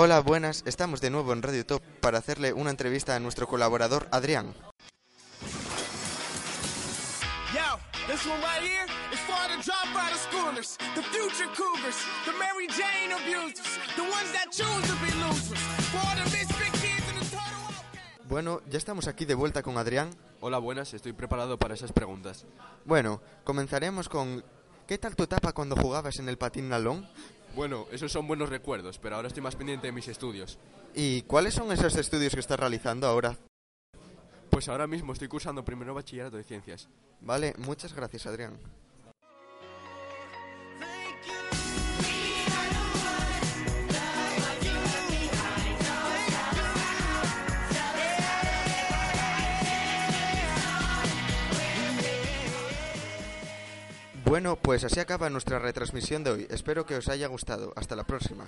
Hola, buenas. Estamos de nuevo en Radio Top para hacerle una entrevista a nuestro colaborador Adrián. Yo, this one right here is for the dropout of schoolers, the future cougars, the Mary Jane abusers, the ones that choose to be losers, for all the misfit kids and the total outcasts. Bueno, ya estamos aquí de vuelta con Adrián. Hola, buenas, estoy preparado para esas preguntas. Bueno, comenzaremos con... ¿Qué tal tu etapa cuando jugabas en el patín nalón? Bueno, esos son buenos recuerdos, pero ahora estoy más pendiente de mis estudios. ¿Y cuáles son esos estudios que estás realizando ahora? Pues ahora mismo estoy cursando primero bachillerato de ciencias. Vale, muchas gracias Adrián. Bueno, pues así acaba nuestra retransmisión de hoy. Espero que os haya gustado. Hasta la próxima.